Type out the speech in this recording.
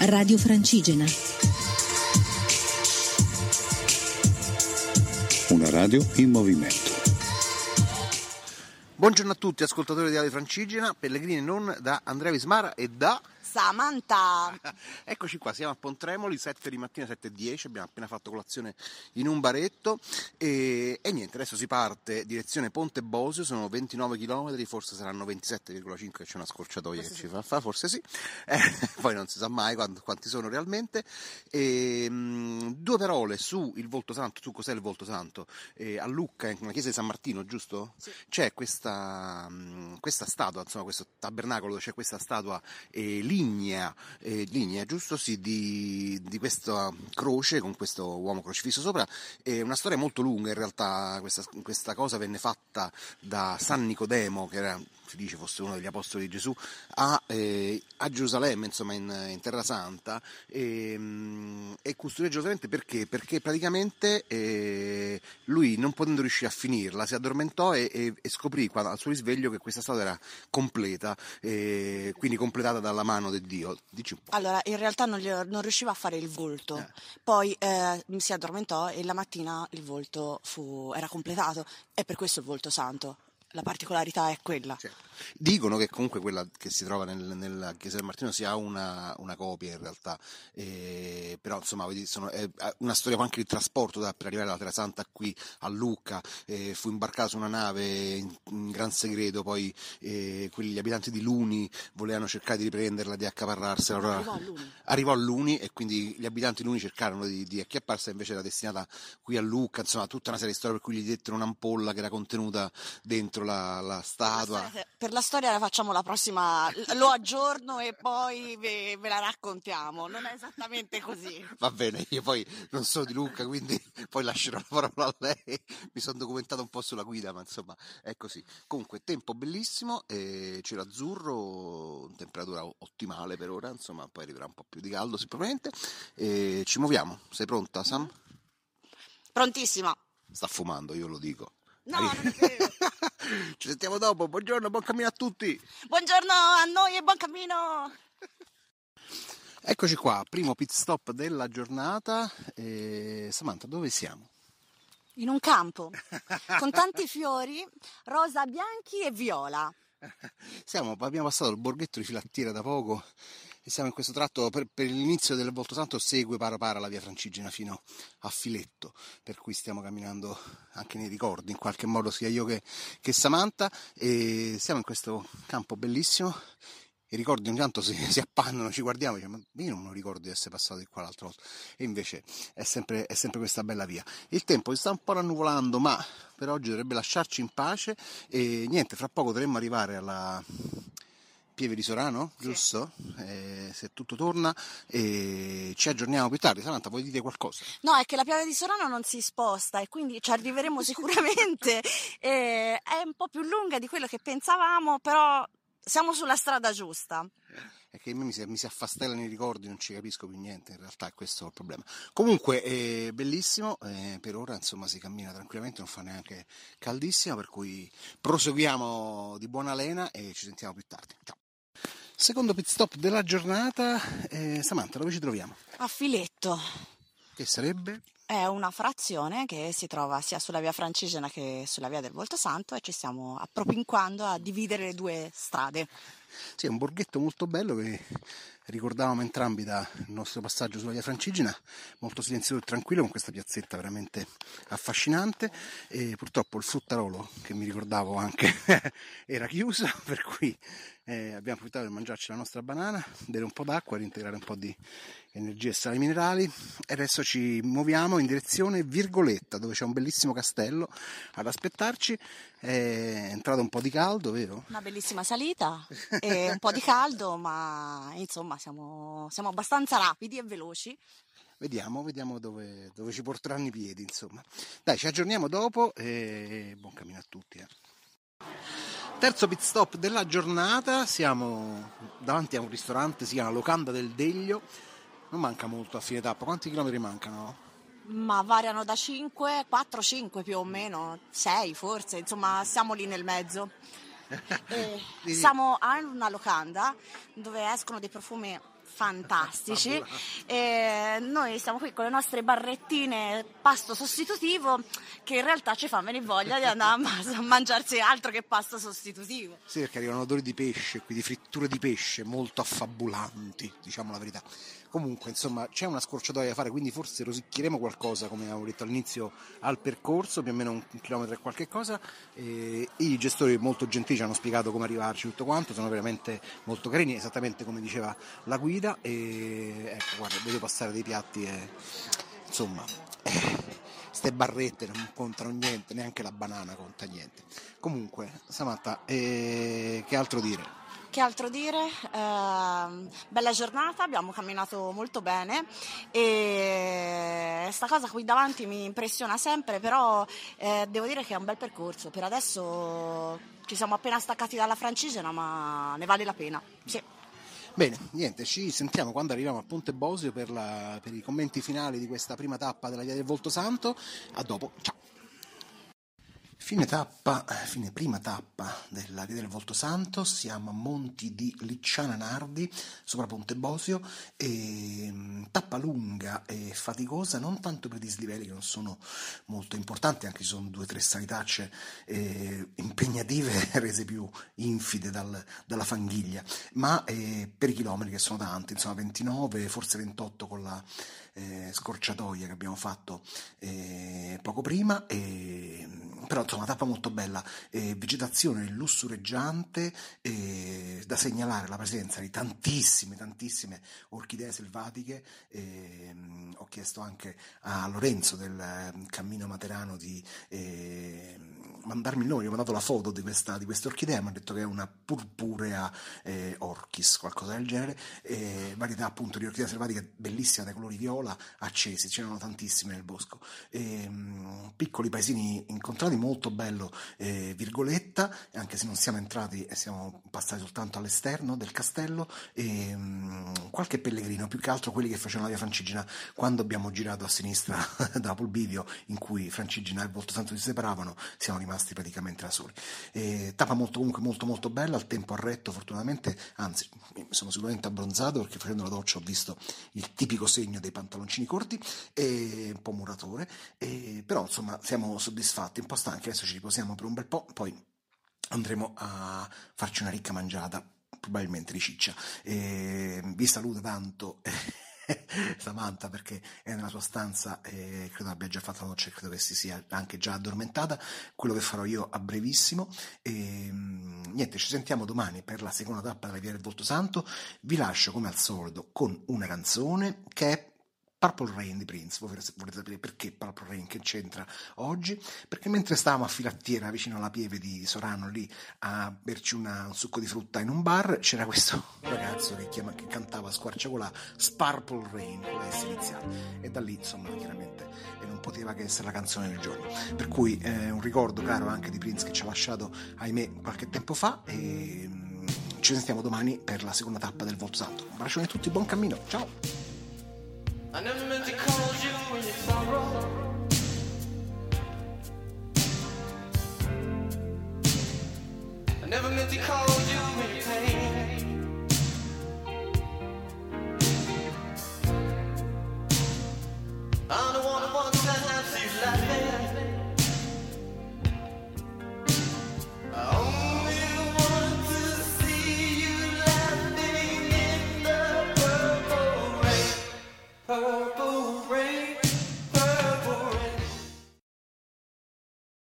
Radio Francigena. Una radio in movimento. Buongiorno a tutti, ascoltatori di Radio Francigena, pellegrini non da Andrea Vismara e da Samantha. Eccoci qua, siamo a Pontremoli, 7 di mattina, 7 e 10, abbiamo appena fatto colazione in un baretto e, e niente, adesso si parte direzione Ponte Bosio, sono 29 km, forse saranno 27,5 c'è una scorciatoia forse che sì. ci fa fare, forse sì, eh, poi non si sa mai quanti, quanti sono realmente. E, mh, due parole su il Volto Santo, su cos'è il Volto Santo, eh, a Lucca, nella chiesa di San Martino, giusto? Sì. C'è questa, mh, questa statua, insomma questo tabernacolo dove c'è questa statua eh, lì lignea, eh, lignea giusto? Sì, di, di, questa croce con questo uomo crocifisso sopra. È una storia molto lunga in realtà, questa, questa cosa venne fatta da San Nicodemo, che era si dice fosse uno degli apostoli di Gesù, a, eh, a Gerusalemme, insomma in, in Terra Santa, e, mm, e custodì Gerusalemme perché? Perché praticamente eh, lui non potendo riuscire a finirla si addormentò e, e, e scoprì quando, al suo risveglio che questa storia era completa, eh, quindi completata dalla mano di Dio. Dici un po'. Allora, in realtà non, gli, non riusciva a fare il volto, eh. poi eh, si addormentò e la mattina il volto fu, era completato, è per questo il volto santo la particolarità è quella. Cioè, dicono che comunque quella che si trova nel, nella Chiesa del Martino sia una, una copia in realtà, eh, però insomma sono, è una storia anche di trasporto da, per arrivare dalla Terra Santa qui a Lucca, eh, fu imbarcato su una nave in, in gran segreto, poi eh, gli abitanti di Luni volevano cercare di riprenderla, di accaparrarsela. Allora, arrivò a Luni. Arrivò a Luni e quindi gli abitanti di Luni cercarono di, di acchiapparsela, invece era destinata qui a Lucca, insomma tutta una serie di storie per cui gli dettero un'ampolla che era contenuta dentro dentro la, la statua. Per la storia la facciamo la prossima, lo aggiorno e poi ve, ve, la raccontiamo. Non è esattamente così. Va bene, io poi non so di Luca, quindi poi lascerò la parola a lei. Mi sono documentato un po' sulla guida, ma insomma è così. Comunque, tempo bellissimo, eh, cielo azzurro, temperatura ottimale per ora, insomma, poi arriverà un po' più di caldo sicuramente. E ci muoviamo. Sei pronta, Sam? Prontissima. Sta fumando, io lo dico. No, non è vero. Ci sentiamo dopo, buongiorno, buon cammino a tutti. Buongiorno a noi e buon cammino. Eccoci qua, primo pit stop della giornata. E... Samantha, dove siamo? In un campo, con tanti fiori, rosa, bianchi e viola. Siamo, abbiamo passato il borghetto di Filattiera da poco siamo in questo tratto per, per l'inizio del Volto Santo segue para para la via Francigena fino a Filetto, per cui stiamo camminando anche nei ricordi in qualche modo sia io che, che Samantha e siamo in questo campo bellissimo i ricordi ogni tanto si, si appannano, ci guardiamo e diciamo, ma io non ricordo di essere passato di qua l'altra volta. E invece è sempre, è sempre, questa bella via. Il tempo si sta un po' rannuvolando, ma per oggi dovrebbe lasciarci in pace e niente, fra poco dovremmo arrivare alla, Pieve di Sorano, giusto? Sì. Eh, se tutto torna e ci aggiorniamo più tardi. Samantha, vuoi dire qualcosa? No, è che la Pieve di Sorano non si sposta e quindi ci arriveremo sicuramente. eh, è un po' più lunga di quello che pensavamo, però siamo sulla strada giusta. È che mi si, mi si affastellano i ricordi, non ci capisco più niente, in realtà è questo il problema. Comunque è bellissimo, eh, per ora insomma si cammina tranquillamente, non fa neanche caldissimo, per cui proseguiamo di buona lena e ci sentiamo più tardi. Ciao! Secondo pit stop della giornata, eh, Samantha, dove ci troviamo? A Filetto. Che sarebbe? È una frazione che si trova sia sulla via Francigena che sulla via del Volto Santo e ci stiamo appropinquando a dividere le due strade. Sì, è un borghetto molto bello che ricordavamo entrambi dal nostro passaggio sulla via Francigena, molto silenzioso e tranquillo con questa piazzetta veramente affascinante. E purtroppo il fruttarolo che mi ricordavo anche era chiuso, per cui eh, abbiamo approfittato per mangiarci la nostra banana, bere un po' d'acqua, reintegrare un po' di energie e sali minerali. E adesso ci muoviamo in direzione Virgoletta dove c'è un bellissimo castello ad aspettarci. È entrato un po' di caldo, vero? Una bellissima salita e un po' di caldo ma insomma siamo, siamo abbastanza rapidi e veloci. Vediamo, vediamo dove, dove, ci porteranno i piedi insomma. Dai ci aggiorniamo dopo e buon cammino a tutti eh. Terzo pit stop della giornata, siamo davanti a un ristorante, si chiama Locanda del Deglio, non manca molto a fine tappa, quanti chilometri mancano? Ma variano da 5, 4, 5 più o meno, 6 forse, insomma siamo lì nel mezzo. siamo a una locanda dove escono dei profumi fantastici. E noi siamo qui con le nostre barrettine pasto sostitutivo che in realtà ci fa venire voglia di andare a mangiarsi altro che pasto sostitutivo. Sì, perché arrivano odori di pesce, qui di fritture di pesce molto affabulanti, diciamo la verità. Comunque, insomma, c'è una scorciatoia da fare, quindi forse rosicchieremo qualcosa, come avevo detto all'inizio, al percorso, più o meno un chilometro e qualche cosa. E I gestori molto gentili ci hanno spiegato come arrivarci tutto quanto, sono veramente molto carini, esattamente come diceva la guida. E ecco, guarda, vedo passare dei piatti e insomma. Queste barrette non contano niente, neanche la banana conta niente. Comunque, Samatta, eh, che altro dire? Che altro dire? Eh, bella giornata, abbiamo camminato molto bene e questa cosa qui davanti mi impressiona sempre, però eh, devo dire che è un bel percorso. Per adesso ci siamo appena staccati dalla francigena, ma ne vale la pena. Sì. Bene, niente, ci sentiamo quando arriviamo a Ponte Bosio per, la, per i commenti finali di questa prima tappa della Via del Volto Santo. A dopo, ciao! Fine tappa, fine prima tappa della Via del Volto Santo, siamo a Monti di Licciana Nardi, sopra Ponte Bosio, e, mm, tappa lunga e faticosa, non tanto per i dislivelli che non sono molto importanti, anche se sono due o tre salitacce eh, impegnative rese più infide dal, dalla fanghiglia, ma eh, per i chilometri che sono tanti, insomma 29, forse 28 con la eh, scorciatoia che abbiamo fatto eh, poco prima, e, però insomma tappa molto bella, eh, vegetazione lussureggiante, eh, da segnalare la presenza di tantissime, tantissime orchidee selvatiche, ehm, ho chiesto anche a Lorenzo del ehm, Cammino Materano di ehm, mandarmi il nome, gli ho mandato la foto di questa, di questa orchidea, mi ha detto che è una purpurea eh, orchis, qualcosa del genere, eh, varietà appunto di orchidea selvatica bellissima dai colori viola accesi, ce n'erano tantissime nel bosco. E, ehm, piccoli paesini incontrati, molto bello eh, Virgoletta, anche se non siamo entrati e siamo passati soltanto all'esterno del castello, e, mh, qualche pellegrino, più che altro quelli che facevano la via Francigena quando abbiamo girato a sinistra da Polbivio, in cui Francigena e Volto Santo si separavano, siamo rimasti rimasti praticamente da soli. E, tappa molto, comunque molto molto bella, al tempo a retto fortunatamente, anzi mi sono sicuramente abbronzato perché facendo la doccia ho visto il tipico segno dei pantaloncini corti, e un po' muratore, e, però insomma siamo soddisfatti, un po' stanchi, adesso ci riposiamo per un bel po', poi andremo a farci una ricca mangiata, probabilmente di ciccia. E, vi saluto tanto. Samantha perché è nella sua stanza e credo abbia già fatto la doccia e credo che si sia anche già addormentata. Quello che farò io a brevissimo. E, mm, niente, ci sentiamo domani per la seconda tappa della Via del Volto Santo. Vi lascio come al solito con una canzone che è Purple Rain di Prince, voi volete sapere perché Purple Rain che c'entra oggi? Perché mentre stavamo a Filattiera vicino alla pieve di Sorano lì a berci una, un succo di frutta in un bar c'era questo ragazzo che, chiama, che cantava squarciagola Sparkle Rain con la S iniziale e da lì insomma chiaramente non poteva che essere la canzone del giorno. Per cui eh, un ricordo caro anche di Prince che ci ha lasciato ahimè qualche tempo fa e mm, ci sentiamo domani per la seconda tappa del Volto Santo un bacione a tutti buon cammino ciao I never meant to call you